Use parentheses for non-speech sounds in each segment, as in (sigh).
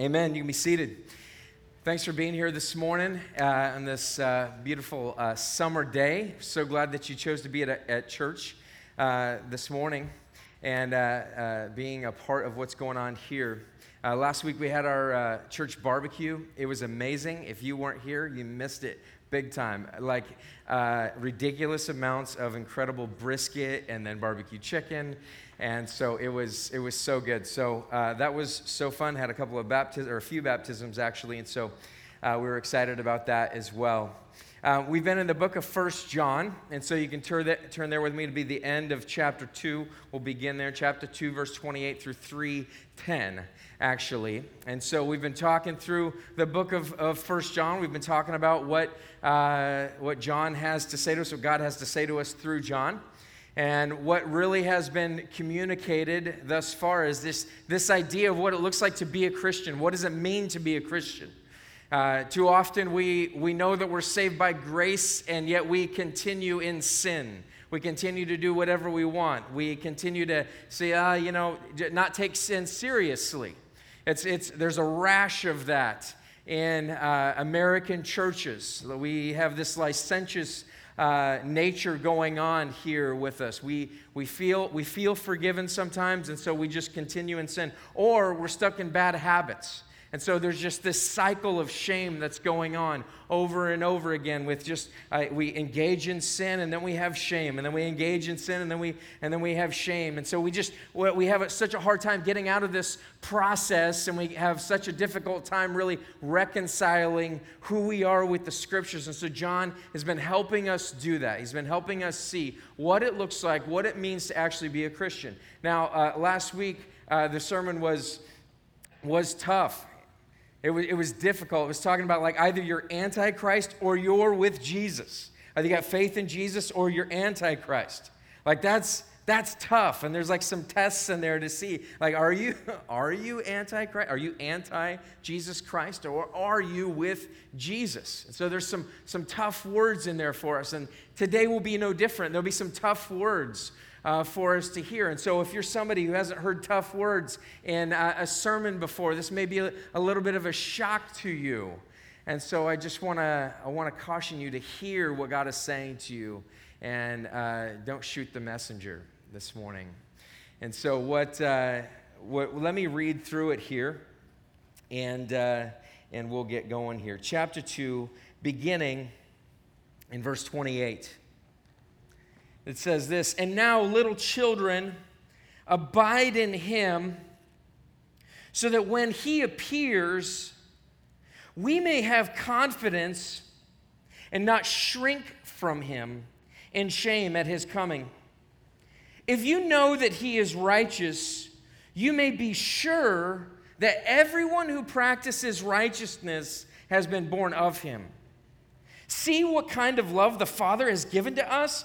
Amen. You can be seated. Thanks for being here this morning uh, on this uh, beautiful uh, summer day. So glad that you chose to be at, at church uh, this morning and uh, uh, being a part of what's going on here. last week we had our church barbecue. It was amazing. If you weren't here, you missed it big time. Like ridiculous amounts of incredible brisket and then barbecue chicken and so it was it was so good. So uh, that was so fun. Had a couple of baptisms or a few baptisms actually, and so uh, we were excited about that as well. Uh, we've been in the book of First John, and so you can turn, that, turn there with me to be the end of chapter 2. We'll begin there, chapter 2, verse 28 through 310, actually. And so we've been talking through the book of, of First John. We've been talking about what, uh, what John has to say to us, what God has to say to us through John. And what really has been communicated thus far is this, this idea of what it looks like to be a Christian. What does it mean to be a Christian? Uh, too often we, we know that we're saved by grace, and yet we continue in sin. We continue to do whatever we want. We continue to say, ah, you know, not take sin seriously. It's, it's, there's a rash of that in uh, American churches. We have this licentious uh, nature going on here with us. We, we, feel, we feel forgiven sometimes, and so we just continue in sin. Or we're stuck in bad habits. And so there's just this cycle of shame that's going on over and over again with just uh, we engage in sin and then we have shame and then we engage in sin and then we and then we have shame. And so we just we have such a hard time getting out of this process and we have such a difficult time really reconciling who we are with the scriptures. And so John has been helping us do that. He's been helping us see what it looks like what it means to actually be a Christian. Now uh, last week uh, the sermon was was tough it was, it was difficult. It was talking about like either you're antichrist or you're with Jesus. Either you got faith in Jesus or you're antichrist. Like that's that's tough. And there's like some tests in there to see like are you (laughs) are you antichrist? Are you anti Jesus Christ or are you with Jesus? And so there's some some tough words in there for us. And today will be no different. There'll be some tough words uh, for us to hear. And so, if you're somebody who hasn't heard tough words in uh, a sermon before, this may be a, a, little bit of a shock to you. And so, I just want to I want to caution you to hear what God is saying to you, and uh, don't shoot the messenger this morning. And so, what, uh, what let me read through it here, and uh, and we'll get going here. Chapter two, beginning in verse 28. It says this And now, little children, abide in him, so that when he appears, we may have confidence and not shrink from him in shame at his coming. If you know that he is righteous, you may be sure that everyone who practices righteousness has been born of him. See what kind of love the Father has given to us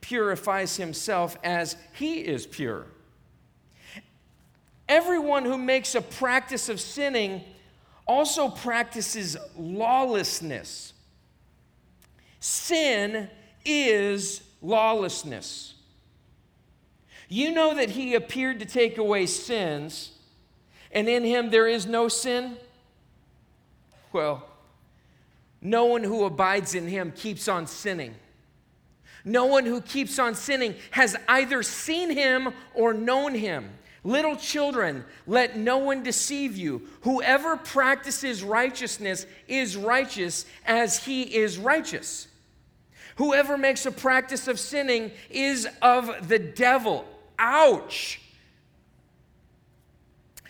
purifies himself as he is pure. Everyone who makes a practice of sinning also practices lawlessness. Sin is lawlessness. You know that he appeared to take away sins, and in him there is no sin? Well, no one who abides in him keeps on sinning. No one who keeps on sinning has either seen him or known him. Little children, let no one deceive you. Whoever practices righteousness is righteous as he is righteous. Whoever makes a practice of sinning is of the devil. Ouch.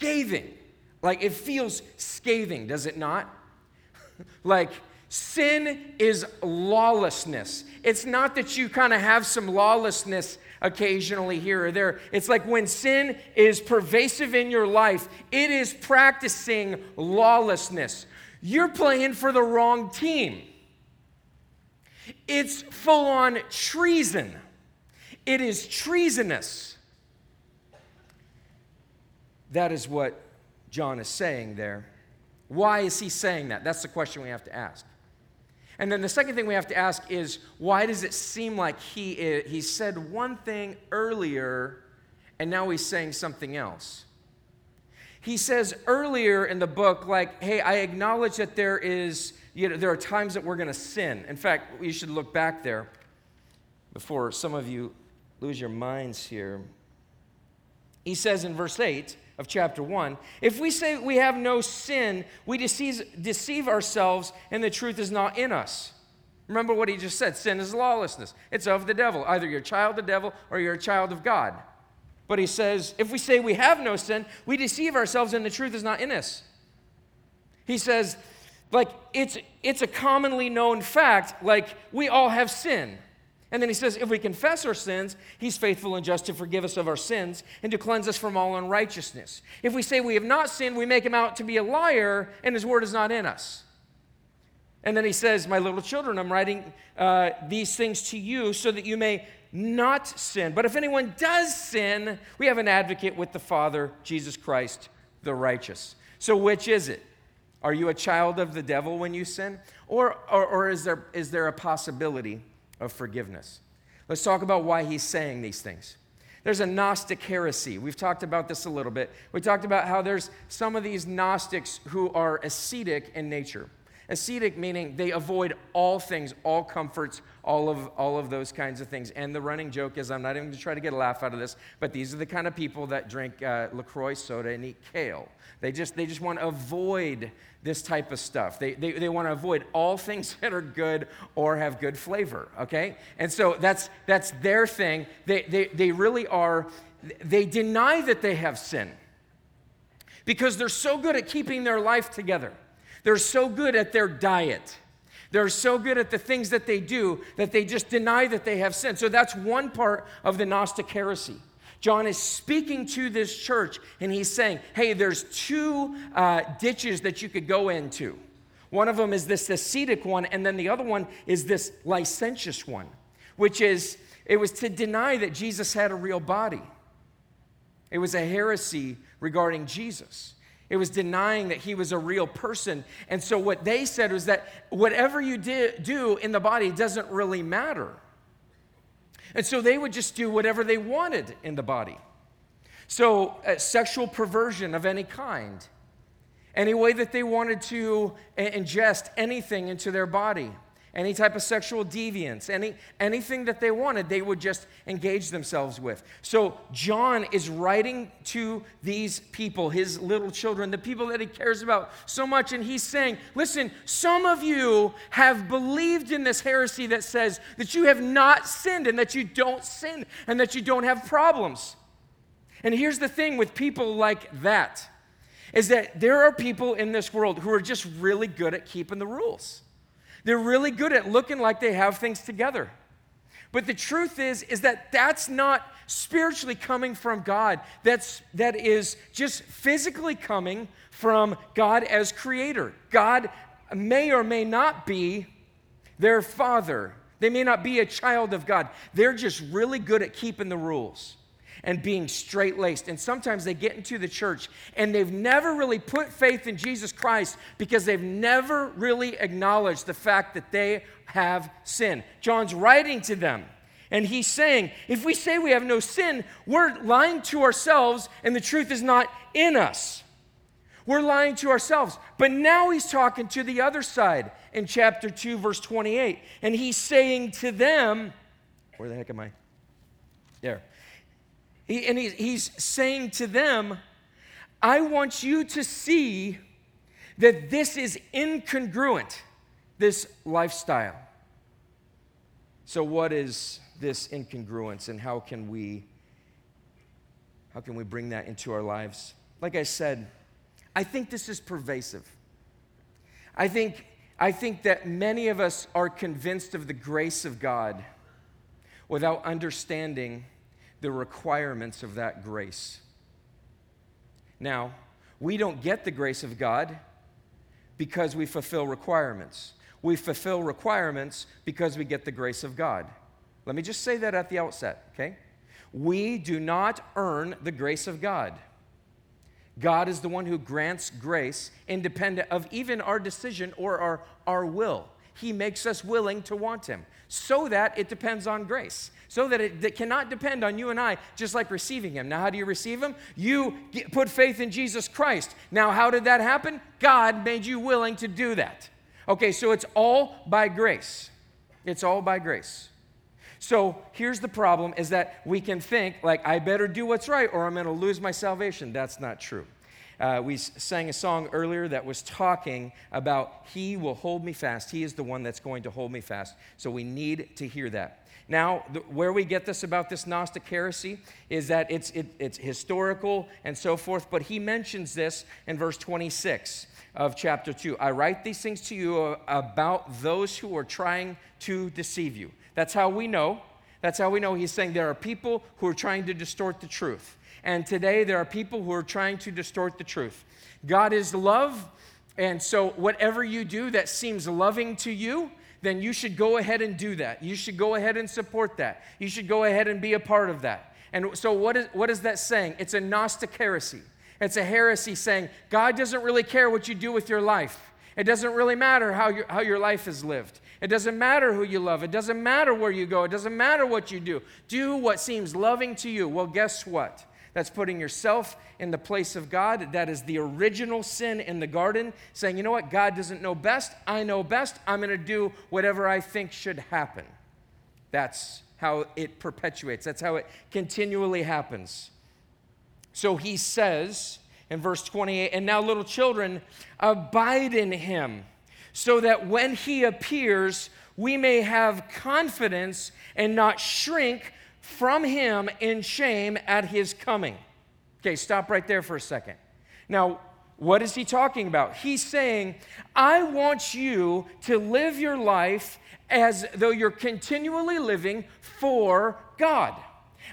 scathing. Like it feels scathing, does it not? (laughs) like sin is lawlessness. It's not that you kind of have some lawlessness occasionally here or there. It's like when sin is pervasive in your life, it is practicing lawlessness. You're playing for the wrong team. It's full on treason. It is treasonous. That is what John is saying there. Why is he saying that? That's the question we have to ask. And then the second thing we have to ask is why does it seem like he, he said one thing earlier and now he's saying something else? He says earlier in the book, like, hey, I acknowledge that there is, you know, there are times that we're going to sin. In fact, you should look back there before some of you lose your minds here. He says in verse 8, of chapter 1. If we say we have no sin, we deceive, deceive ourselves and the truth is not in us. Remember what he just said sin is lawlessness, it's of the devil. Either you're a child of the devil or you're a child of God. But he says, if we say we have no sin, we deceive ourselves and the truth is not in us. He says, like, it's, it's a commonly known fact, like, we all have sin. And then he says, if we confess our sins, he's faithful and just to forgive us of our sins and to cleanse us from all unrighteousness. If we say we have not sinned, we make him out to be a liar and his word is not in us. And then he says, My little children, I'm writing uh, these things to you so that you may not sin. But if anyone does sin, we have an advocate with the Father, Jesus Christ, the righteous. So which is it? Are you a child of the devil when you sin? Or, or, or is, there, is there a possibility of forgiveness. Let's talk about why he's saying these things. There's a Gnostic heresy. We've talked about this a little bit. We talked about how there's some of these Gnostics who are ascetic in nature. Ascetic meaning they avoid all things, all comforts, all of, all of those kinds of things. And the running joke is I'm not even going to try to get a laugh out of this, but these are the kind of people that drink uh, LaCroix soda and eat kale. They just, they just want to avoid this type of stuff. They, they, they want to avoid all things (laughs) that are good or have good flavor, okay? And so that's, that's their thing. They, they, they really are, they deny that they have sin because they're so good at keeping their life together. They're so good at their diet. They're so good at the things that they do that they just deny that they have sin. So that's one part of the Gnostic heresy. John is speaking to this church and he's saying, hey, there's two uh, ditches that you could go into. One of them is this ascetic one, and then the other one is this licentious one, which is, it was to deny that Jesus had a real body. It was a heresy regarding Jesus. It was denying that he was a real person. And so what they said was that whatever you do in the body doesn't really matter. And so they would just do whatever they wanted in the body. So, uh, sexual perversion of any kind, any way that they wanted to ingest anything into their body any type of sexual deviance, any, anything that they wanted, they would just engage themselves with. So, John is writing to these people, his little children, the people that he cares about so much, and he's saying, Listen, some of you have believed in this heresy that says that you have not sinned and that you don't sin and that you don't have problems. And here's the thing with people like that is that there are people in this world who are just really good at keeping the rules. They're really good at looking like they have things together. But the truth is is that that's not spiritually coming from God. That's that is just physically coming from God as creator. God may or may not be their father. They may not be a child of God. They're just really good at keeping the rules and being straight laced. And sometimes they get into the church and they've never really put faith in Jesus Christ because they've never really acknowledged the fact that they have sin. John's writing to them. And he's saying, if we say we have no sin, we're lying to ourselves and the truth is not in us. We're lying to ourselves. But now he's talking to the other side in chapter 2, verse 28. And he's saying to them, where the heck am I? There. He, and he, he's saying to them, I want you to see that this is incongruent, this lifestyle. So, what is this incongruence, and how can we how can we bring that into our lives? Like I said, I think this is pervasive. I think, I think that many of us are convinced of the grace of God without understanding the requirements of that grace. Now, we don't get the grace of God because we fulfill requirements. We fulfill requirements because we get the grace of God. Let me just say that at the outset, okay? We do not earn the grace of God. God is the one who grants grace independent of even our decision or our, our will. He makes us willing to want Him so that it depends on grace, so that it, it cannot depend on you and I, just like receiving Him. Now, how do you receive Him? You get, put faith in Jesus Christ. Now, how did that happen? God made you willing to do that. Okay, so it's all by grace. It's all by grace. So here's the problem is that we can think, like, I better do what's right or I'm going to lose my salvation. That's not true. Uh, we sang a song earlier that was talking about He will hold me fast. He is the one that's going to hold me fast. So we need to hear that. Now, the, where we get this about this Gnostic heresy is that it's, it, it's historical and so forth, but he mentions this in verse 26 of chapter 2. I write these things to you about those who are trying to deceive you. That's how we know. That's how we know he's saying there are people who are trying to distort the truth. And today there are people who are trying to distort the truth. God is love, and so whatever you do that seems loving to you, then you should go ahead and do that. You should go ahead and support that. You should go ahead and be a part of that. And so, what is, what is that saying? It's a Gnostic heresy. It's a heresy saying God doesn't really care what you do with your life. It doesn't really matter how your, how your life is lived. It doesn't matter who you love. It doesn't matter where you go. It doesn't matter what you do. Do what seems loving to you. Well, guess what? That's putting yourself in the place of God. That is the original sin in the garden, saying, you know what? God doesn't know best. I know best. I'm going to do whatever I think should happen. That's how it perpetuates, that's how it continually happens. So he says in verse 28 And now, little children, abide in him so that when he appears, we may have confidence and not shrink from him in shame at his coming. Okay, stop right there for a second. Now, what is he talking about? He's saying, I want you to live your life as though you're continually living for God.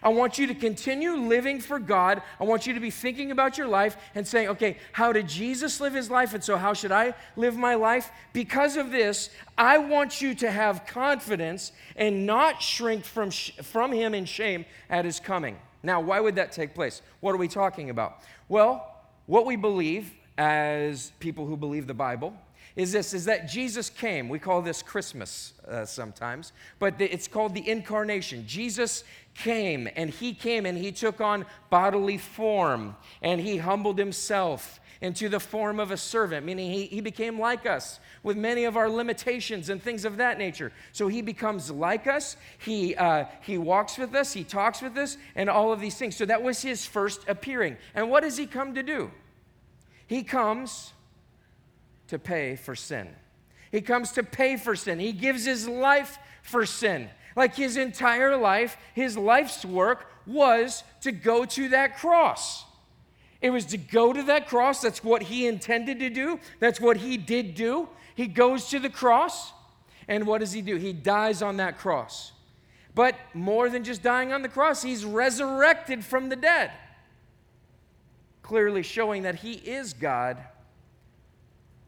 I want you to continue living for God. I want you to be thinking about your life and saying, okay, how did Jesus live his life? And so, how should I live my life? Because of this, I want you to have confidence and not shrink from, sh- from him in shame at his coming. Now, why would that take place? What are we talking about? Well, what we believe as people who believe the Bible is this is that Jesus came. We call this Christmas uh, sometimes, but the, it's called the incarnation. Jesus came and he came and he took on bodily form and he humbled himself into the form of a servant, meaning he, he became like us with many of our limitations and things of that nature. So he becomes like us, he, uh, he walks with us, he talks with us, and all of these things. So that was his first appearing. And what does he come to do? He comes to pay for sin. He comes to pay for sin. He gives his life for sin. Like his entire life, his life's work was to go to that cross. It was to go to that cross. That's what he intended to do. That's what he did do. He goes to the cross, and what does he do? He dies on that cross. But more than just dying on the cross, he's resurrected from the dead, clearly showing that he is God.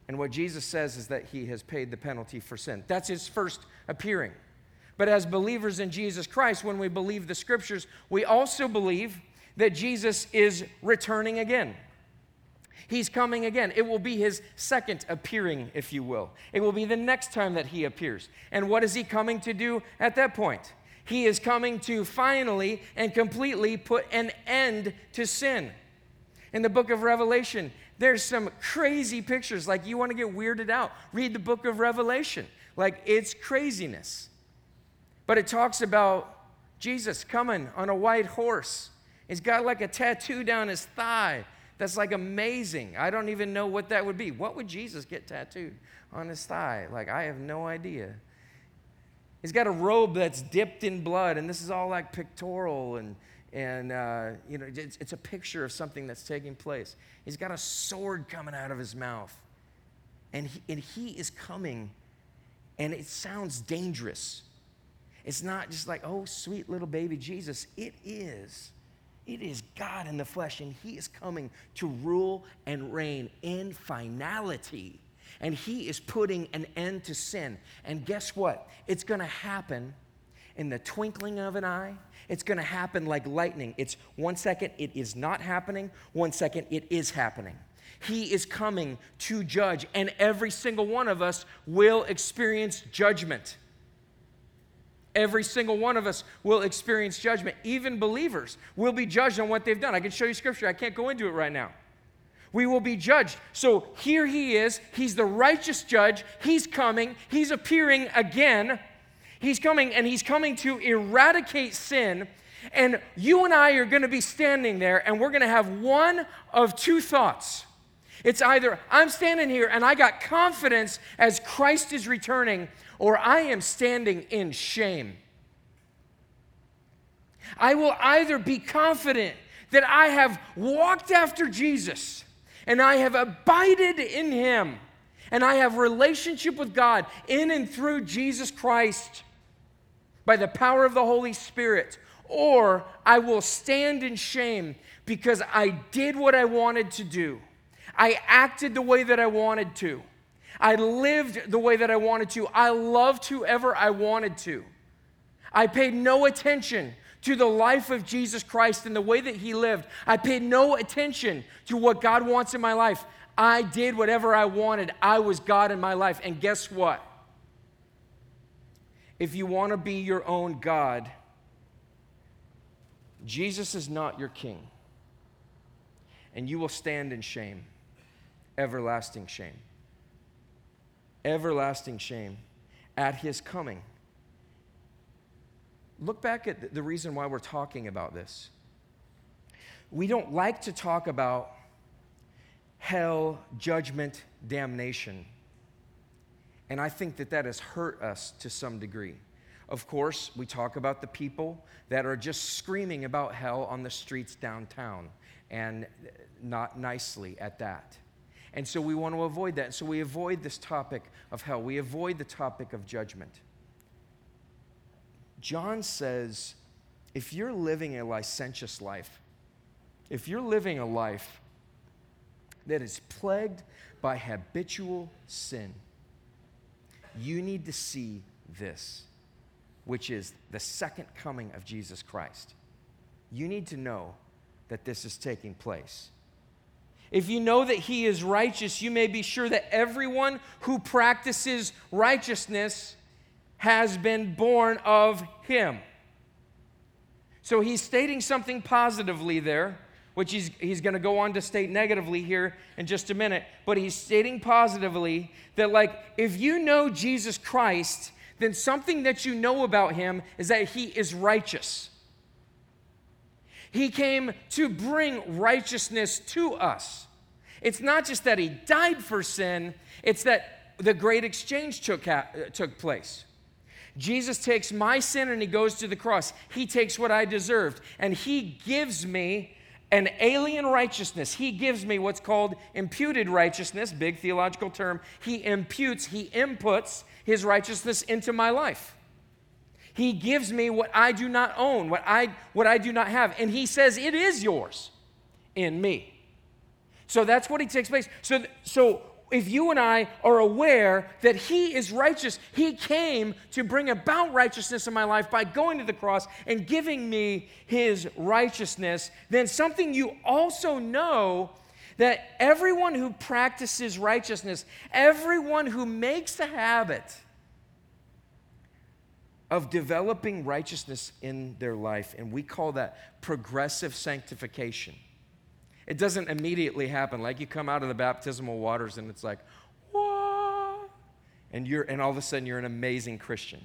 And what Jesus says is that he has paid the penalty for sin. That's his first appearing. But as believers in Jesus Christ, when we believe the scriptures, we also believe that Jesus is returning again. He's coming again. It will be his second appearing, if you will. It will be the next time that he appears. And what is he coming to do at that point? He is coming to finally and completely put an end to sin. In the book of Revelation, there's some crazy pictures. Like you want to get weirded out, read the book of Revelation. Like it's craziness. But it talks about Jesus coming on a white horse. He's got like a tattoo down his thigh That's like amazing. I don't even know what that would be. What would Jesus get tattooed on his thigh? Like, I have no idea. He's got a robe that's dipped in blood, and this is all like pictorial and and uh, you know it's, it's, a picture of something that's taking place. He's got a sword coming out of his mouth, and he, and he is coming, and it sounds dangerous. It's not just like oh sweet little baby Jesus. It is. It is God in the flesh, and He is coming to rule and reign in finality. And He is putting an end to sin. And guess what? It's going to happen in the twinkling of an eye. It's going to happen like lightning. It's one second, it is not happening. One second, it is happening. He is coming to judge, and every single one of us will experience judgment. Every single one of us will experience judgment. Even believers will be judged on what they've done. I can show you scripture, I can't go into it right now. We will be judged. So here he is. He's the righteous judge. He's coming. He's appearing again. He's coming and he's coming to eradicate sin. And you and I are going to be standing there and we're going to have one of two thoughts. It's either I'm standing here and I got confidence as Christ is returning, or I am standing in shame. I will either be confident that I have walked after Jesus and I have abided in him and I have relationship with God in and through Jesus Christ by the power of the Holy Spirit or I will stand in shame because I did what I wanted to do. I acted the way that I wanted to. I lived the way that I wanted to. I loved whoever I wanted to. I paid no attention to the life of Jesus Christ and the way that he lived. I paid no attention to what God wants in my life. I did whatever I wanted. I was God in my life. And guess what? If you want to be your own God, Jesus is not your king. And you will stand in shame, everlasting shame everlasting shame at his coming. Look back at the reason why we're talking about this. We don't like to talk about hell, judgment, damnation. And I think that that has hurt us to some degree. Of course, we talk about the people that are just screaming about hell on the streets downtown, and not nicely at that. And so we want to avoid that. And So we avoid this topic of hell, we avoid the topic of judgment. John says if you're living a licentious life, if you're living a life that is plagued by habitual sin, you need to see this, which is the second coming of Jesus Christ. You need to know that this is taking place. If you know that he is righteous, you may be sure that everyone who practices righteousness has been born of him. So he's stating something positively there, which he's, he's going to go on to state negatively here in just a minute. But he's stating positively that, like, if you know Jesus Christ, then something that you know about him is that he is righteous. He came to bring righteousness to us. It's not just that he died for sin, it's that the great exchange took, ha- took place. Jesus takes my sin and he goes to the cross. He takes what I deserved and he gives me an alien righteousness. He gives me what's called imputed righteousness, big theological term. He imputes, he inputs his righteousness into my life. He gives me what I do not own, what I, what I do not have. And He says, It is yours in me. So that's what He takes place. So, so if you and I are aware that He is righteous, He came to bring about righteousness in my life by going to the cross and giving me His righteousness, then something you also know that everyone who practices righteousness, everyone who makes a habit, of developing righteousness in their life, and we call that progressive sanctification. It doesn't immediately happen. Like you come out of the baptismal waters and it's like, what? And you're and all of a sudden you're an amazing Christian.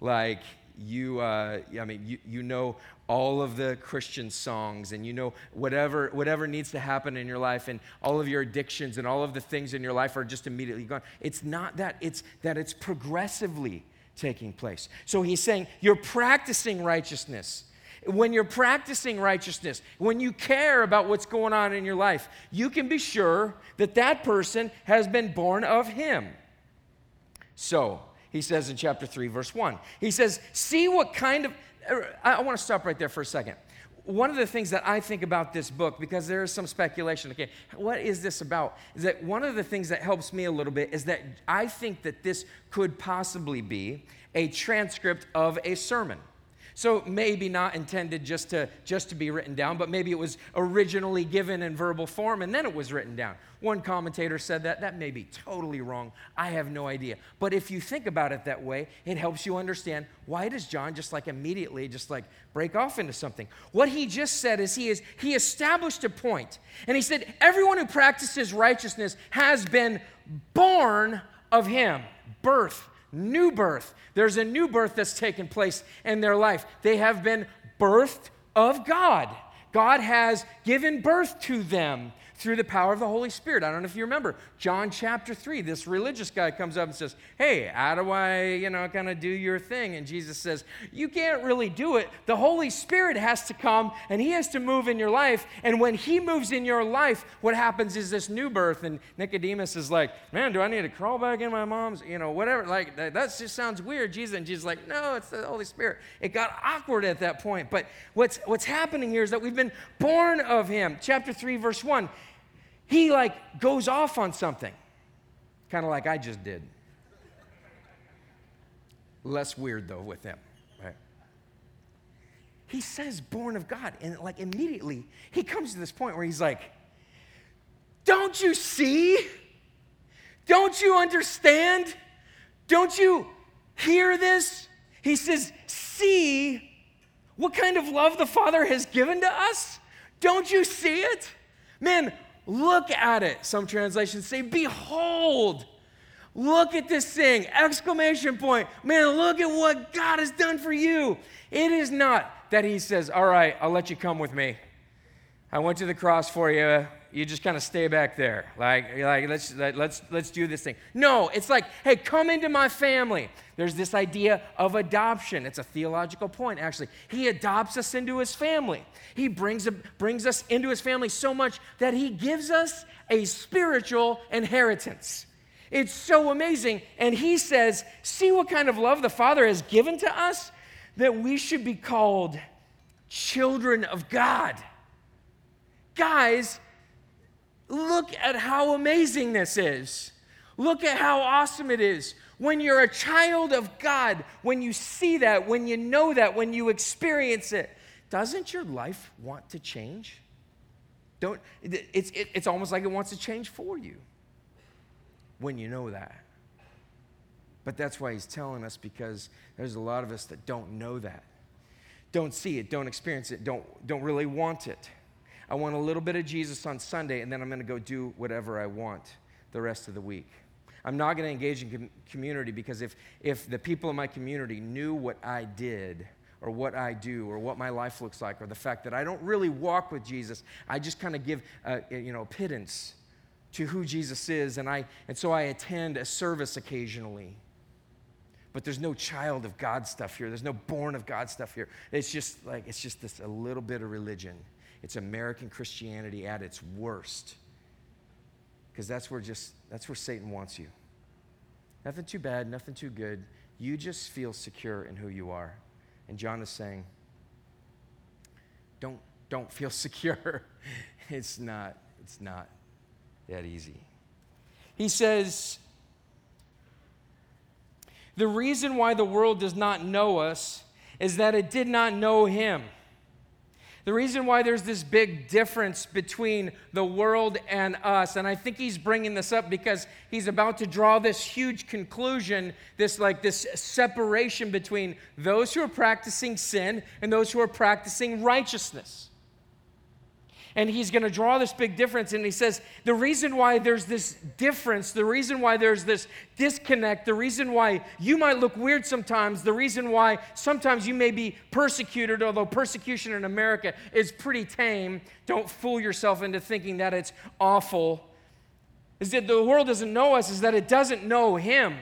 Like you, uh, I mean, you, you know all of the Christian songs and you know whatever, whatever needs to happen in your life and all of your addictions and all of the things in your life are just immediately gone. It's not that, it's that it's progressively taking place. So he's saying you're practicing righteousness. When you're practicing righteousness, when you care about what's going on in your life, you can be sure that that person has been born of him. So, he says in chapter 3, verse 1, he says, See what kind of, er, I want to stop right there for a second. One of the things that I think about this book, because there is some speculation, okay, what is this about? Is that one of the things that helps me a little bit is that I think that this could possibly be a transcript of a sermon. So maybe not intended just to just to be written down, but maybe it was originally given in verbal form and then it was written down. One commentator said that that may be totally wrong. I have no idea. But if you think about it that way, it helps you understand why does John just like immediately just like break off into something. What he just said is he is he established a point. And he said everyone who practices righteousness has been born of him. Birth new birth. There's a new birth that's taken place in their life. They have been birthed of God. God has given birth to them through the power of the Holy Spirit. I don't know if you remember John chapter 3. This religious guy comes up and says, Hey, how do I, you know, kind of do your thing? And Jesus says, You can't really do it. The Holy Spirit has to come and He has to move in your life. And when He moves in your life, what happens is this new birth. And Nicodemus is like, Man, do I need to crawl back in my mom's, you know, whatever? Like, that, that just sounds weird. Jesus, and Jesus is like, No, it's the Holy Spirit. It got awkward at that point. But what's, what's happening here is that we've been born of Him. Chapter 3, verse 1 he like goes off on something, kind of like I just did. Less weird though with him, right? He says, born of God. And like immediately, he comes to this point where he's like, Don't you see? Don't you understand? Don't you hear this? He says, See what kind of love the Father has given to us? Don't you see it? Man, Look at it. Some translations say, Behold. Look at this thing. Exclamation point. Man, look at what God has done for you. It is not that He says, All right, I'll let you come with me. I went to the cross for you you just kind of stay back there. Like, like let's, let's, let's do this thing. No, it's like, hey, come into my family. There's this idea of adoption. It's a theological point, actually. He adopts us into his family. He brings, brings us into his family so much that he gives us a spiritual inheritance. It's so amazing. And he says, see what kind of love the Father has given to us that we should be called children of God. Guys, Look at how amazing this is. Look at how awesome it is. When you're a child of God, when you see that, when you know that, when you experience it, doesn't your life want to change? Don't, it's, it, it's almost like it wants to change for you when you know that. But that's why he's telling us because there's a lot of us that don't know that, don't see it, don't experience it, don't, don't really want it. I want a little bit of Jesus on Sunday, and then I'm going to go do whatever I want the rest of the week. I'm not going to engage in com- community because if, if the people in my community knew what I did, or what I do, or what my life looks like, or the fact that I don't really walk with Jesus, I just kind of give, uh, you know, pittance to who Jesus is, and I and so I attend a service occasionally. But there's no child of God stuff here. There's no born of God stuff here. It's just like it's just this a little bit of religion. It's American Christianity at its worst. Because that's where just that's where Satan wants you. Nothing too bad, nothing too good. You just feel secure in who you are. And John is saying, don't, don't feel (laughs) secure. it's not, it's not that easy. He says, the reason why the world does not know us is that it did not know him. The reason why there's this big difference between the world and us, and I think he's bringing this up because he's about to draw this huge conclusion, this like this separation between those who are practicing sin and those who are practicing righteousness. And he's going to draw this big difference. And he says, the reason why there's this difference, the reason why there's this disconnect, the reason why you might look weird sometimes, the reason why sometimes you may be persecuted, although persecution in America is pretty tame. Don't fool yourself into thinking that it's awful. Is that the world doesn't know us, is that it doesn't know him.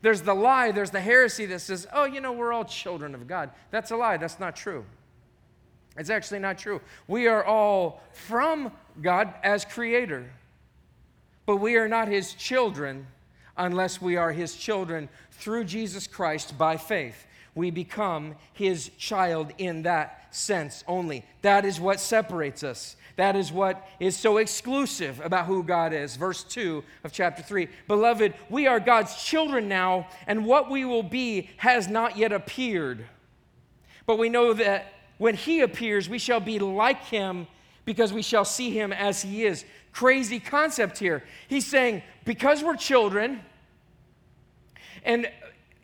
There's the lie, there's the heresy that says, oh, you know, we're all children of God. That's a lie, that's not true. It's actually not true. We are all from God as creator, but we are not his children unless we are his children through Jesus Christ by faith. We become his child in that sense only. That is what separates us. That is what is so exclusive about who God is. Verse 2 of chapter 3 Beloved, we are God's children now, and what we will be has not yet appeared. But we know that when he appears, we shall be like him because we shall see him as he is. Crazy concept here. He's saying, because we're children, and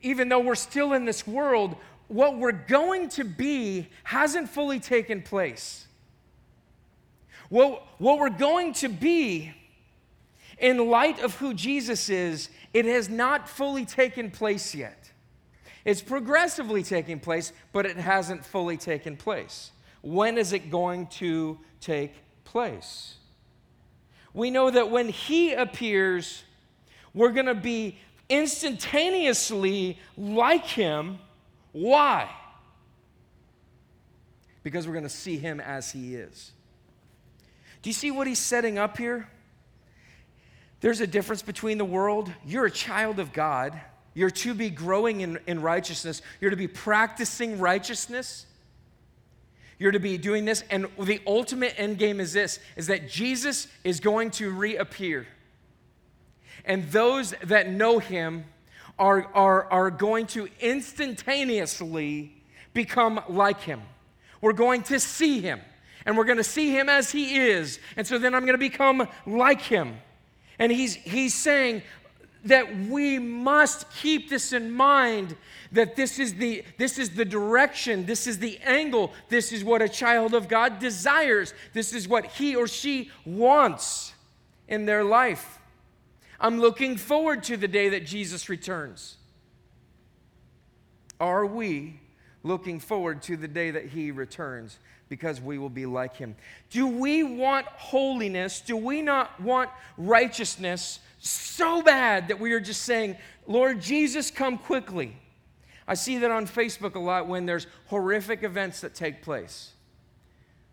even though we're still in this world, what we're going to be hasn't fully taken place. What, what we're going to be, in light of who Jesus is, it has not fully taken place yet. It's progressively taking place, but it hasn't fully taken place. When is it going to take place? We know that when He appears, we're going to be instantaneously like Him. Why? Because we're going to see Him as He is. Do you see what He's setting up here? There's a difference between the world. You're a child of God you're to be growing in, in righteousness. You're to be practicing righteousness. You're to be doing this. And the ultimate end game is this is that Jesus is going to reappear. And those that know him are, are, are going to instantaneously become like him. We're going to see him. And we're going to see him as he is. And so then I'm going to become like him. And he's, he's saying, that we must keep this in mind that this is the this is the direction this is the angle this is what a child of god desires this is what he or she wants in their life. I'm looking forward to the day that jesus returns. Are we looking forward to the day that he returns? Because we will be like him. Do we want holiness? Do we not want righteousness so bad that we are just saying, Lord Jesus, come quickly. I see that on Facebook a lot when there's horrific events that take place.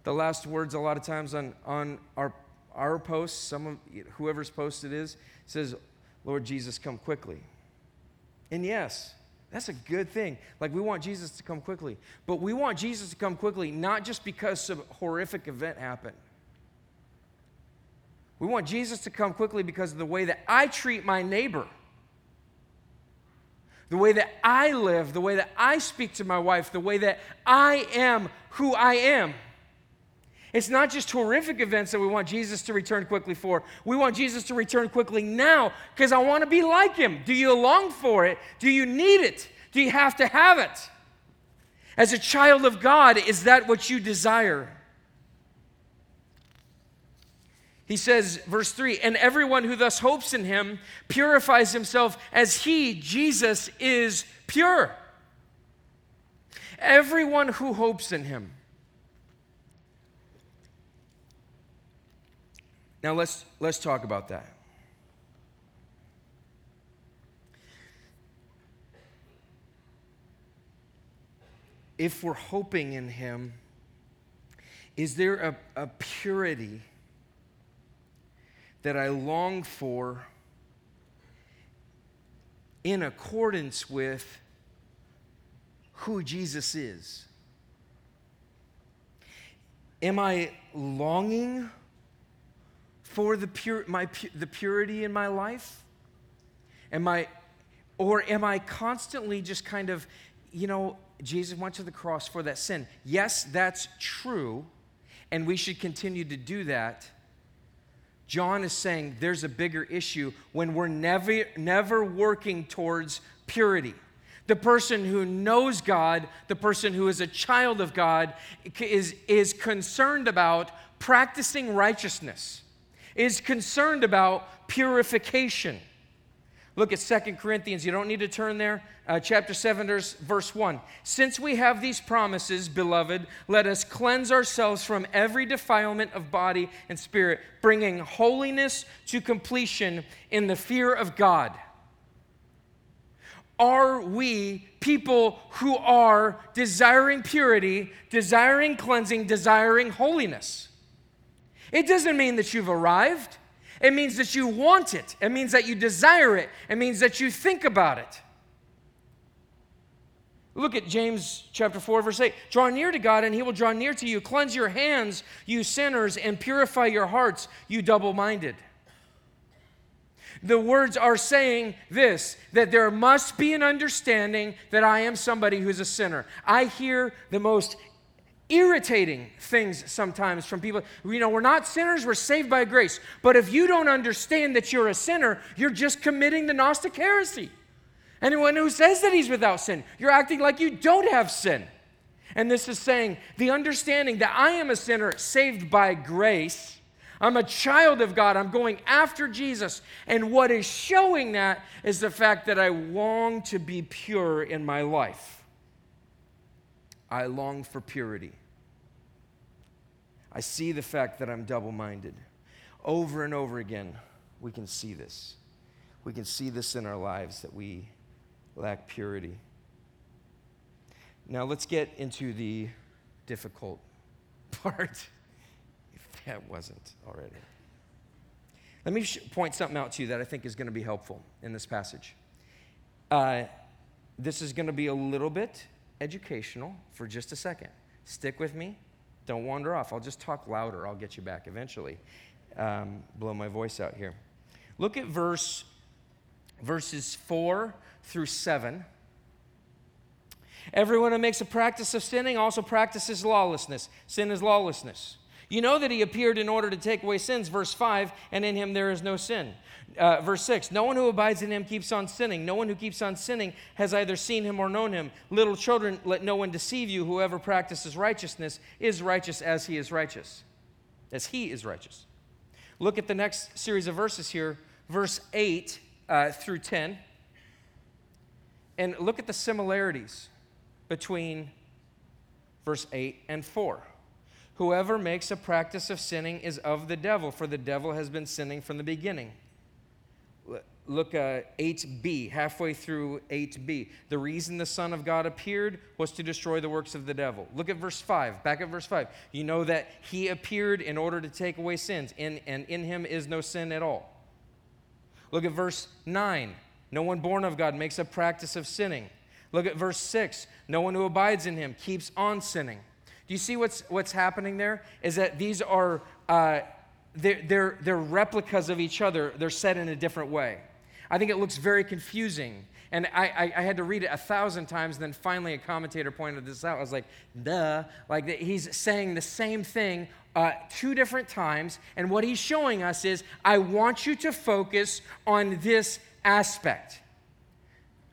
The last words, a lot of times on, on our, our posts, some of whoever's post it is, says, Lord Jesus, come quickly. And yes, that's a good thing. Like, we want Jesus to come quickly. But we want Jesus to come quickly, not just because some horrific event happened. We want Jesus to come quickly because of the way that I treat my neighbor, the way that I live, the way that I speak to my wife, the way that I am who I am. It's not just horrific events that we want Jesus to return quickly for. We want Jesus to return quickly now because I want to be like him. Do you long for it? Do you need it? Do you have to have it? As a child of God, is that what you desire? He says, verse 3 And everyone who thus hopes in him purifies himself as he, Jesus, is pure. Everyone who hopes in him. Now let's, let's talk about that. If we're hoping in him, is there a, a purity? That I long for in accordance with who Jesus is? Am I longing for the, my, the purity in my life? Am I, or am I constantly just kind of, you know, Jesus went to the cross for that sin? Yes, that's true, and we should continue to do that. John is saying there's a bigger issue when we're never, never working towards purity. The person who knows God, the person who is a child of God, is, is concerned about practicing righteousness, is concerned about purification. Look at Second Corinthians. You don't need to turn there. Uh, chapter 7, verse 1. Since we have these promises, beloved, let us cleanse ourselves from every defilement of body and spirit, bringing holiness to completion in the fear of God. Are we people who are desiring purity, desiring cleansing, desiring holiness? It doesn't mean that you've arrived. It means that you want it. It means that you desire it. It means that you think about it. Look at James chapter 4, verse 8. Draw near to God, and he will draw near to you. Cleanse your hands, you sinners, and purify your hearts, you double minded. The words are saying this that there must be an understanding that I am somebody who's a sinner. I hear the most irritating things sometimes from people. You know, we're not sinners, we're saved by grace. But if you don't understand that you're a sinner, you're just committing the Gnostic heresy. Anyone who says that he's without sin, you're acting like you don't have sin. And this is saying the understanding that I am a sinner saved by grace. I'm a child of God. I'm going after Jesus. And what is showing that is the fact that I long to be pure in my life. I long for purity. I see the fact that I'm double minded. Over and over again, we can see this. We can see this in our lives that we lack purity. Now, let's get into the difficult (laughs) part, if that wasn't already. Let me point something out to you that I think is going to be helpful in this passage. Uh, this is going to be a little bit educational for just a second. Stick with me. Don't wander off. I'll just talk louder. I'll get you back eventually. Um, blow my voice out here. Look at verse verses 4 through 7. Everyone who makes a practice of sinning also practices lawlessness. Sin is lawlessness. You know that he appeared in order to take away sins, verse 5, and in him there is no sin. Uh, verse 6 No one who abides in him keeps on sinning. No one who keeps on sinning has either seen him or known him. Little children, let no one deceive you. Whoever practices righteousness is righteous as he is righteous, as he is righteous. Look at the next series of verses here, verse 8 uh, through 10, and look at the similarities between verse 8 and 4. Whoever makes a practice of sinning is of the devil, for the devil has been sinning from the beginning. Look at uh, 8b, halfway through 8b. The reason the Son of God appeared was to destroy the works of the devil. Look at verse 5, back at verse 5. You know that he appeared in order to take away sins, and, and in him is no sin at all. Look at verse 9. No one born of God makes a practice of sinning. Look at verse 6. No one who abides in him keeps on sinning. Do you see what's, what's happening there? Is that these are, uh, they're, they're, they're replicas of each other, they're said in a different way. I think it looks very confusing. And I, I, I, had to read it a thousand times. and Then finally, a commentator pointed this out. I was like, duh. Like, he's saying the same thing uh, two different times. And what he's showing us is, I want you to focus on this aspect.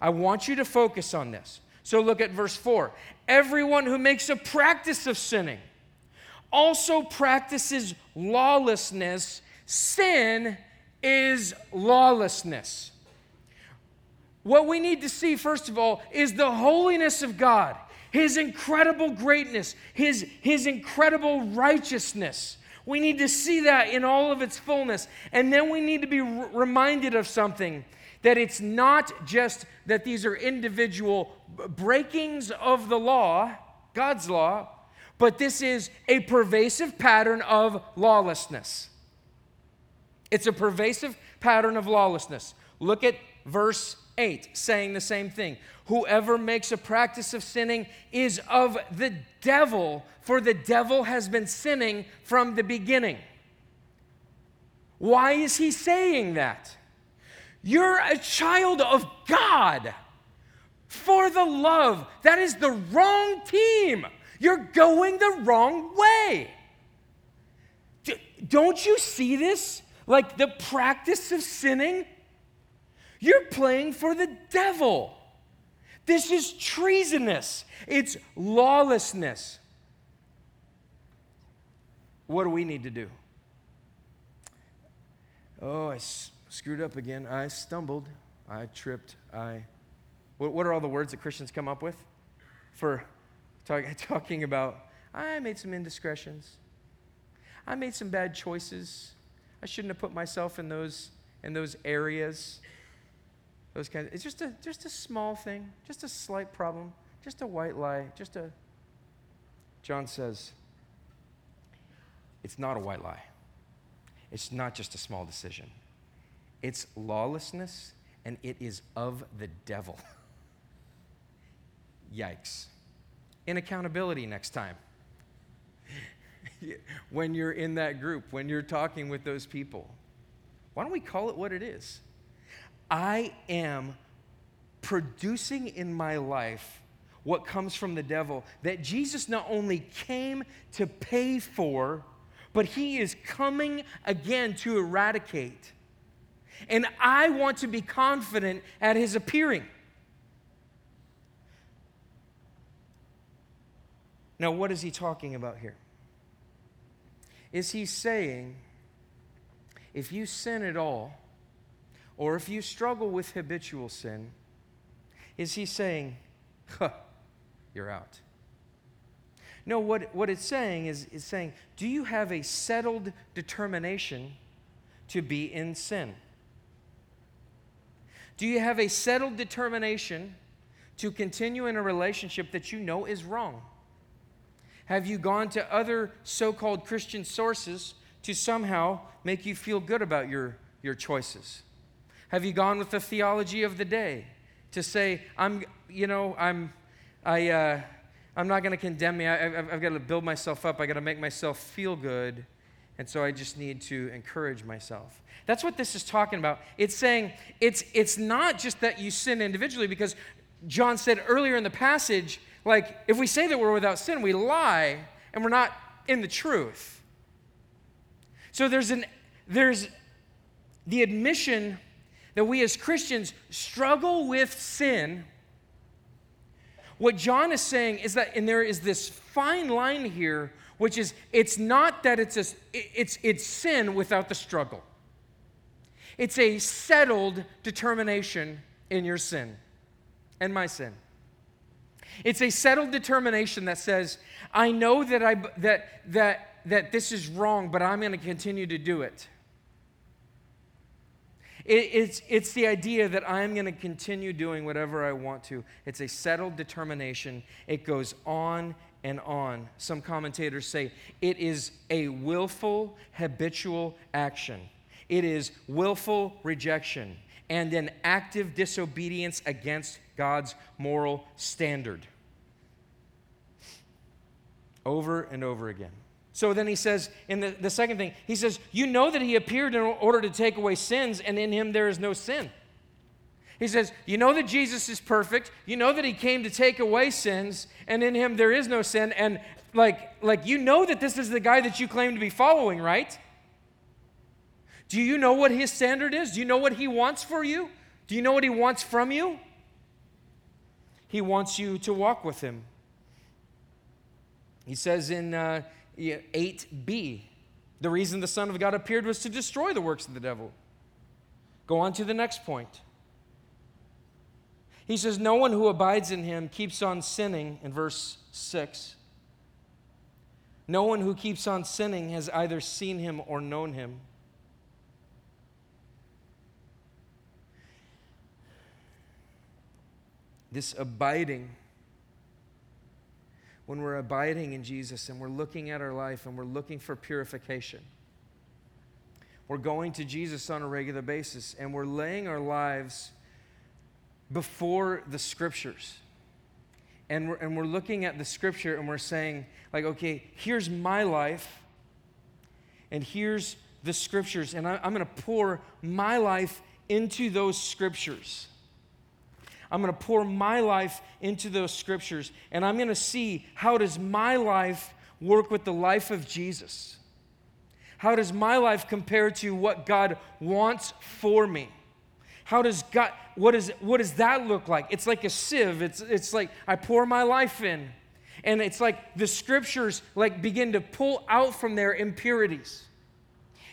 I want you to focus on this. So look at verse 4. Everyone who makes a practice of sinning also practices lawlessness. Sin is lawlessness. What we need to see, first of all, is the holiness of God, His incredible greatness, His, His incredible righteousness. We need to see that in all of its fullness. And then we need to be reminded of something that it's not just that these are individual breakings of the law, God's law, but this is a pervasive pattern of lawlessness. It's a pervasive pattern of lawlessness. Look at verse 8, saying the same thing. Whoever makes a practice of sinning is of the devil, for the devil has been sinning from the beginning. Why is he saying that? You're a child of God for the love. That is the wrong team. You're going the wrong way. Don't you see this? Like the practice of sinning? You're playing for the devil. This is treasonous, it's lawlessness. what do we need to do? Oh, I screwed up again. I stumbled. I tripped. I. What, what are all the words that Christians come up with for talk, (laughs) talking about? I made some indiscretions. I made some bad choices. I shouldn't have put myself in those in those areas. Those kinds. Of, it's just a just a small thing, just a slight problem, just a white lie, just a. John says. It's not a white lie. It's not just a small decision. It's lawlessness and it is of the devil. (laughs) Yikes. In accountability next time. (laughs) when you're in that group, when you're talking with those people, why don't we call it what it is? I am producing in my life what comes from the devil that Jesus not only came to pay for, but he is coming again to eradicate. And I want to be confident at his appearing. Now, what is he talking about here? Is he saying, if you sin at all, or if you struggle with habitual sin, is he saying, huh, you're out? No, what, what it's saying is, is saying, do you have a settled determination to be in sin? Do you have a settled determination to continue in a relationship that you know is wrong? Have you gone to other so called Christian sources to somehow make you feel good about your, your choices? Have you gone with the theology of the day to say, I'm, you know, I'm, I, uh, I'm not going to condemn me. I, have got to build myself up. I got to make myself feel good. And so I just need to encourage myself. That's what this is talking about. It's saying it's, it's not just that you sin individually, because John said earlier in the passage, like, if we say that we're without sin, we lie and we're not in the truth. So there's, an, there's the admission that we as Christians struggle with sin. What John is saying is that, and there is this fine line here, which is it's not that it's, a, it's, it's sin without the struggle. It's a settled determination in your sin and my sin. It's a settled determination that says, I know that, I, that, that, that this is wrong, but I'm going to continue to do it. it. it's, it's the idea that I'm going to continue doing whatever I want to. It's a settled determination. It goes on and on. Some commentators say it is a willful, habitual action, it is willful rejection and an active disobedience against God's moral standard. Over and over again. So then he says, in the, the second thing, he says, You know that he appeared in order to take away sins, and in him there is no sin. He says, You know that Jesus is perfect. You know that he came to take away sins, and in him there is no sin. And like, like you know that this is the guy that you claim to be following, right? Do you know what his standard is? Do you know what he wants for you? Do you know what he wants from you? He wants you to walk with him. He says in uh, 8b, the reason the Son of God appeared was to destroy the works of the devil. Go on to the next point. He says, No one who abides in him keeps on sinning, in verse 6. No one who keeps on sinning has either seen him or known him. this abiding, when we're abiding in Jesus and we're looking at our life and we're looking for purification, we're going to Jesus on a regular basis and we're laying our lives before the scriptures. And we're, and we're looking at the scripture and we're saying, like, okay, here's my life, and here's the scriptures, and I, I'm going to pour my life into those scriptures. I'm going to pour my life into those scriptures and I'm going to see how does my life work with the life of Jesus? How does my life compare to what God wants for me? How does God, what, is, what does that look like? It's like a sieve. It's, it's like I pour my life in And it's like the scriptures like begin to pull out from their impurities.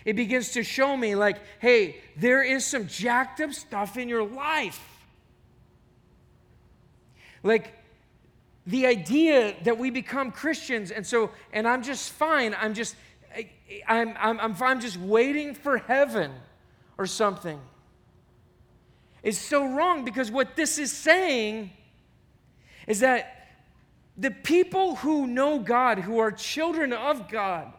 It begins to show me like, hey, there is some jacked up stuff in your life. Like the idea that we become Christians and so and I'm just fine. I'm just I'm, I'm, I'm, I'm just waiting for heaven or something is so wrong because what this is saying is that the people who know God, who are children of God,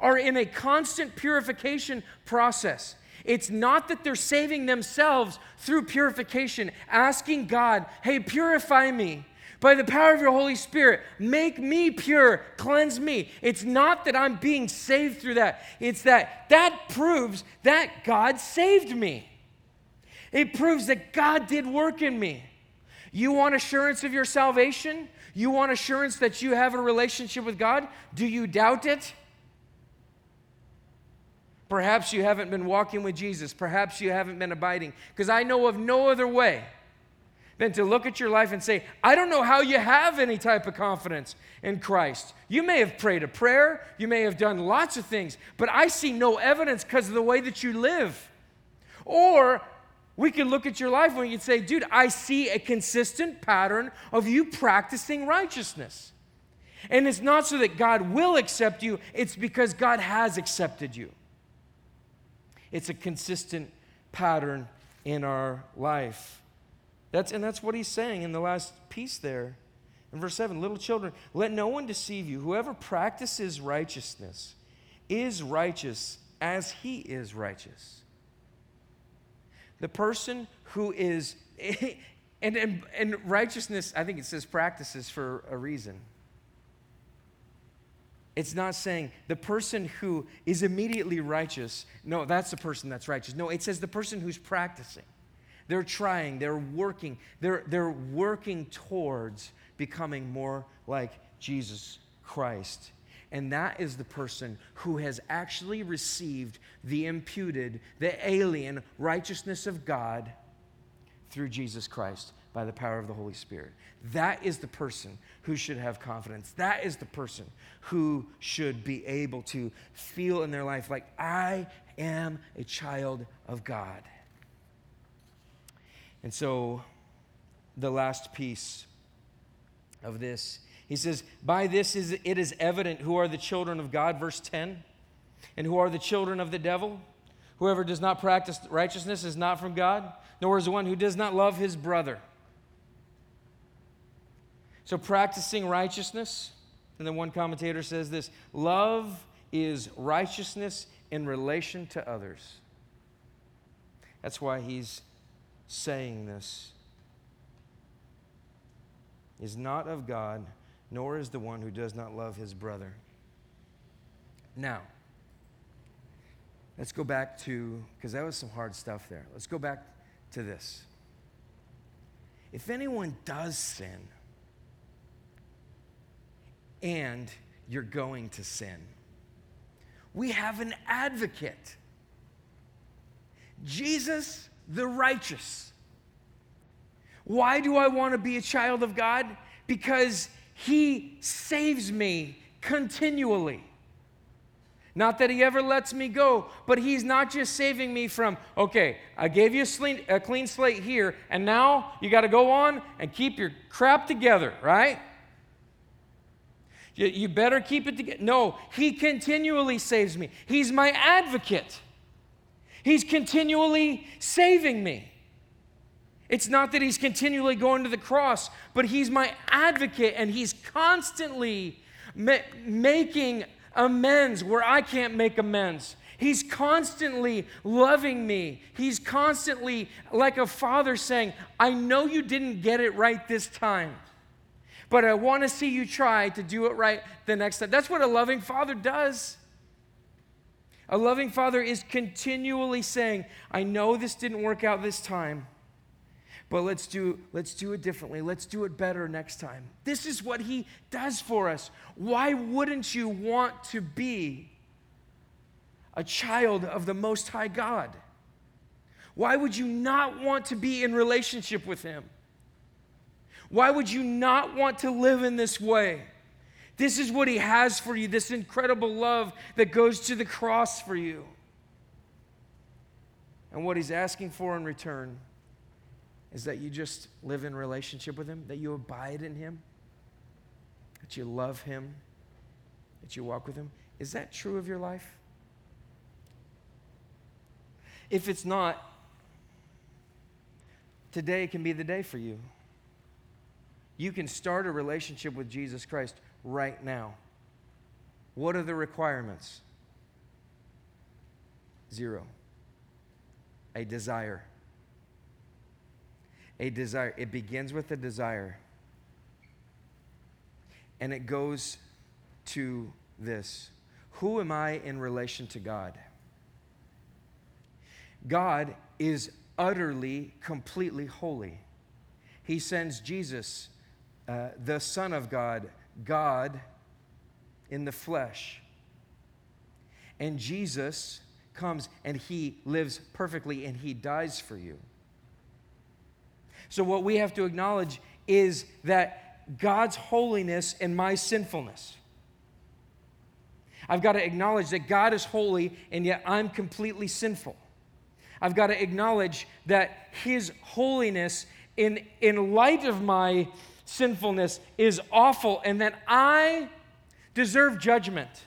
are in a constant purification process. It's not that they're saving themselves through purification, asking God, hey, purify me by the power of your Holy Spirit. Make me pure, cleanse me. It's not that I'm being saved through that, it's that that proves that God saved me. It proves that God did work in me. You want assurance of your salvation? You want assurance that you have a relationship with God? Do you doubt it? Perhaps you haven't been walking with Jesus. Perhaps you haven't been abiding. Because I know of no other way than to look at your life and say, I don't know how you have any type of confidence in Christ. You may have prayed a prayer, you may have done lots of things, but I see no evidence because of the way that you live. Or we can look at your life and can say, dude, I see a consistent pattern of you practicing righteousness. And it's not so that God will accept you, it's because God has accepted you. It's a consistent pattern in our life. That's, and that's what he's saying in the last piece there. In verse 7 Little children, let no one deceive you. Whoever practices righteousness is righteous as he is righteous. The person who is, (laughs) and, and, and righteousness, I think it says practices for a reason. It's not saying the person who is immediately righteous, no, that's the person that's righteous. No, it says the person who's practicing. They're trying, they're working, they're, they're working towards becoming more like Jesus Christ. And that is the person who has actually received the imputed, the alien righteousness of God through Jesus Christ by the power of the Holy Spirit. That is the person who should have confidence. That is the person who should be able to feel in their life like, I am a child of God. And so, the last piece of this, he says, By this is, it is evident who are the children of God, verse 10, and who are the children of the devil. Whoever does not practice righteousness is not from God, nor is one who does not love his brother. So, practicing righteousness, and then one commentator says this love is righteousness in relation to others. That's why he's saying this is not of God, nor is the one who does not love his brother. Now, let's go back to, because that was some hard stuff there. Let's go back to this. If anyone does sin, and you're going to sin, we have an advocate. Jesus the righteous. Why do I want to be a child of God? Because He saves me continually. Not that He ever lets me go, but He's not just saving me from, okay, I gave you a clean, a clean slate here, and now you got to go on and keep your crap together, right? You, you better keep it together. No, He continually saves me. He's my advocate. He's continually saving me. It's not that he's continually going to the cross, but he's my advocate and he's constantly ma- making amends where I can't make amends. He's constantly loving me. He's constantly, like a father, saying, I know you didn't get it right this time, but I want to see you try to do it right the next time. That's what a loving father does. A loving father is continually saying, I know this didn't work out this time, but let's do, let's do it differently. Let's do it better next time. This is what he does for us. Why wouldn't you want to be a child of the Most High God? Why would you not want to be in relationship with him? Why would you not want to live in this way? This is what He has for you this incredible love that goes to the cross for you. And what He's asking for in return is that you just live in relationship with Him, that you abide in Him, that you love Him, that you walk with Him. Is that true of your life? If it's not, today can be the day for you. You can start a relationship with Jesus Christ right now. What are the requirements? Zero. A desire. A desire. It begins with a desire. And it goes to this Who am I in relation to God? God is utterly, completely holy. He sends Jesus, uh, the Son of God, God in the flesh. And Jesus comes and he lives perfectly and he dies for you. So, what we have to acknowledge is that God's holiness and my sinfulness. I've got to acknowledge that God is holy and yet I'm completely sinful. I've got to acknowledge that His holiness, in, in light of my sinfulness, is awful and that I deserve judgment.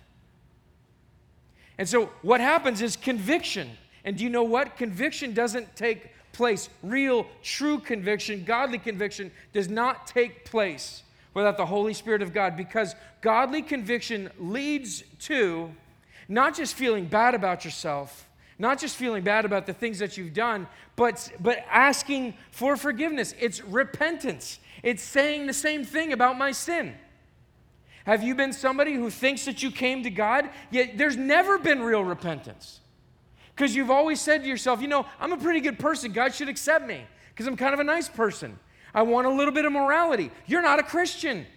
And so, what happens is conviction. And do you know what? Conviction doesn't take place. Real, true conviction, godly conviction, does not take place without the Holy Spirit of God because godly conviction leads to not just feeling bad about yourself not just feeling bad about the things that you've done, but, but asking for forgiveness. It's repentance. It's saying the same thing about my sin. Have you been somebody who thinks that you came to God, yet there's never been real repentance? Because you've always said to yourself, you know, I'm a pretty good person. God should accept me because I'm kind of a nice person. I want a little bit of morality. You're not a Christian.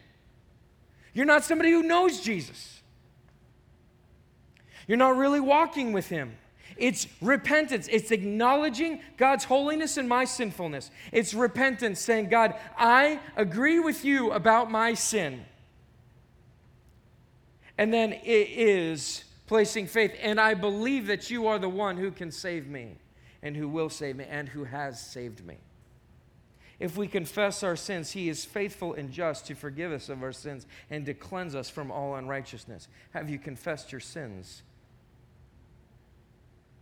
You're not somebody who knows Jesus. You're not really walking with Him. It's repentance. It's acknowledging God's holiness and my sinfulness. It's repentance, saying, God, I agree with you about my sin. And then it is placing faith, and I believe that you are the one who can save me, and who will save me, and who has saved me. If we confess our sins, He is faithful and just to forgive us of our sins and to cleanse us from all unrighteousness. Have you confessed your sins?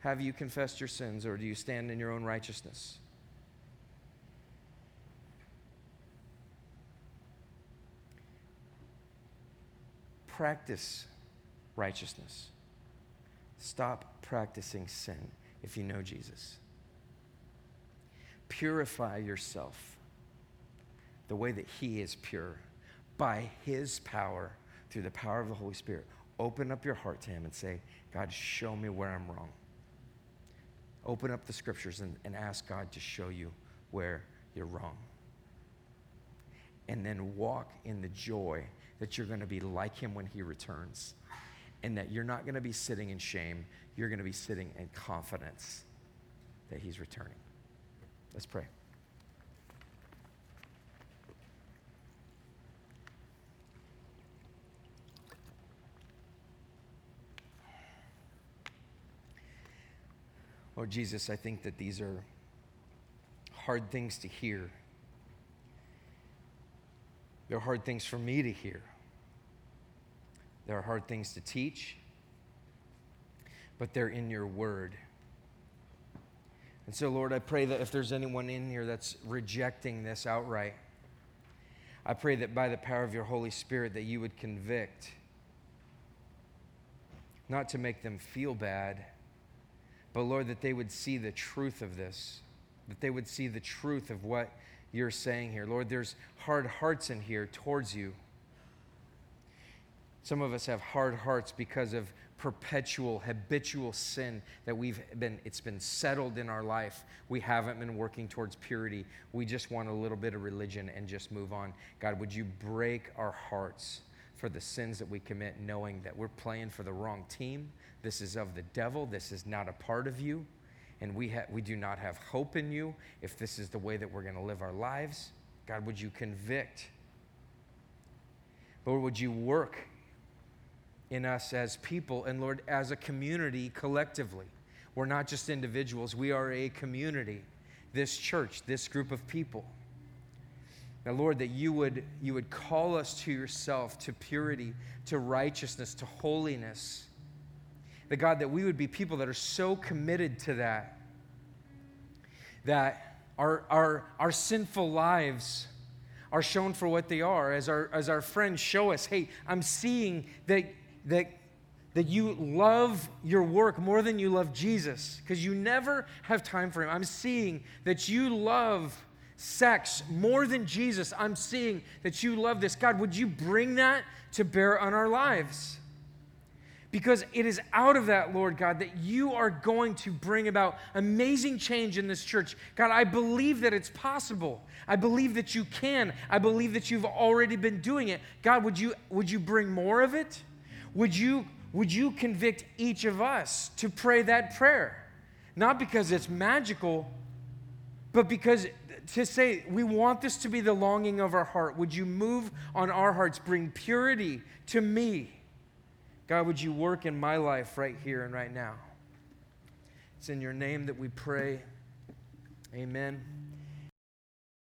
Have you confessed your sins, or do you stand in your own righteousness? Practice righteousness. Stop practicing sin if you know Jesus. Purify yourself the way that He is pure by His power through the power of the Holy Spirit. Open up your heart to Him and say, God, show me where I'm wrong open up the scriptures and, and ask God to show you where you're wrong. And then walk in the joy that you're going to be like Him when He returns. And that you're not going to be sitting in shame, you're going to be sitting in confidence that He's returning. Let's pray. Lord Jesus, I think that these are hard things to hear. They're hard things for me to hear. They're hard things to teach, but they're in your word. And so, Lord, I pray that if there's anyone in here that's rejecting this outright, I pray that by the power of your Holy Spirit that you would convict, not to make them feel bad but Lord, that they would see the truth of this, that they would see the truth of what you're saying here. Lord, there's hard hearts in here towards you. Some of us have hard hearts because of perpetual habitual sin that we've been it's been settled in our life we haven't been working towards purity we just want a little bit of religion and just move on god would you break our hearts for the sins that we commit knowing that we're playing for the wrong team this is of the devil. This is not a part of you. And we, ha- we do not have hope in you if this is the way that we're going to live our lives. God, would you convict? Lord, would you work in us as people and, Lord, as a community collectively? We're not just individuals, we are a community, this church, this group of people. Now, Lord, that you would, you would call us to yourself, to purity, to righteousness, to holiness. That, God, that we would be people that are so committed to that, that our, our, our sinful lives are shown for what they are. As our, as our friends show us, hey, I'm seeing that, that, that you love your work more than you love Jesus because you never have time for him. I'm seeing that you love sex more than Jesus. I'm seeing that you love this. God, would you bring that to bear on our lives? Because it is out of that, Lord God, that you are going to bring about amazing change in this church. God, I believe that it's possible. I believe that you can. I believe that you've already been doing it. God, would you, would you bring more of it? Would you, would you convict each of us to pray that prayer? Not because it's magical, but because to say, we want this to be the longing of our heart. Would you move on our hearts? Bring purity to me. God, would you work in my life right here and right now? It's in your name that we pray. Amen.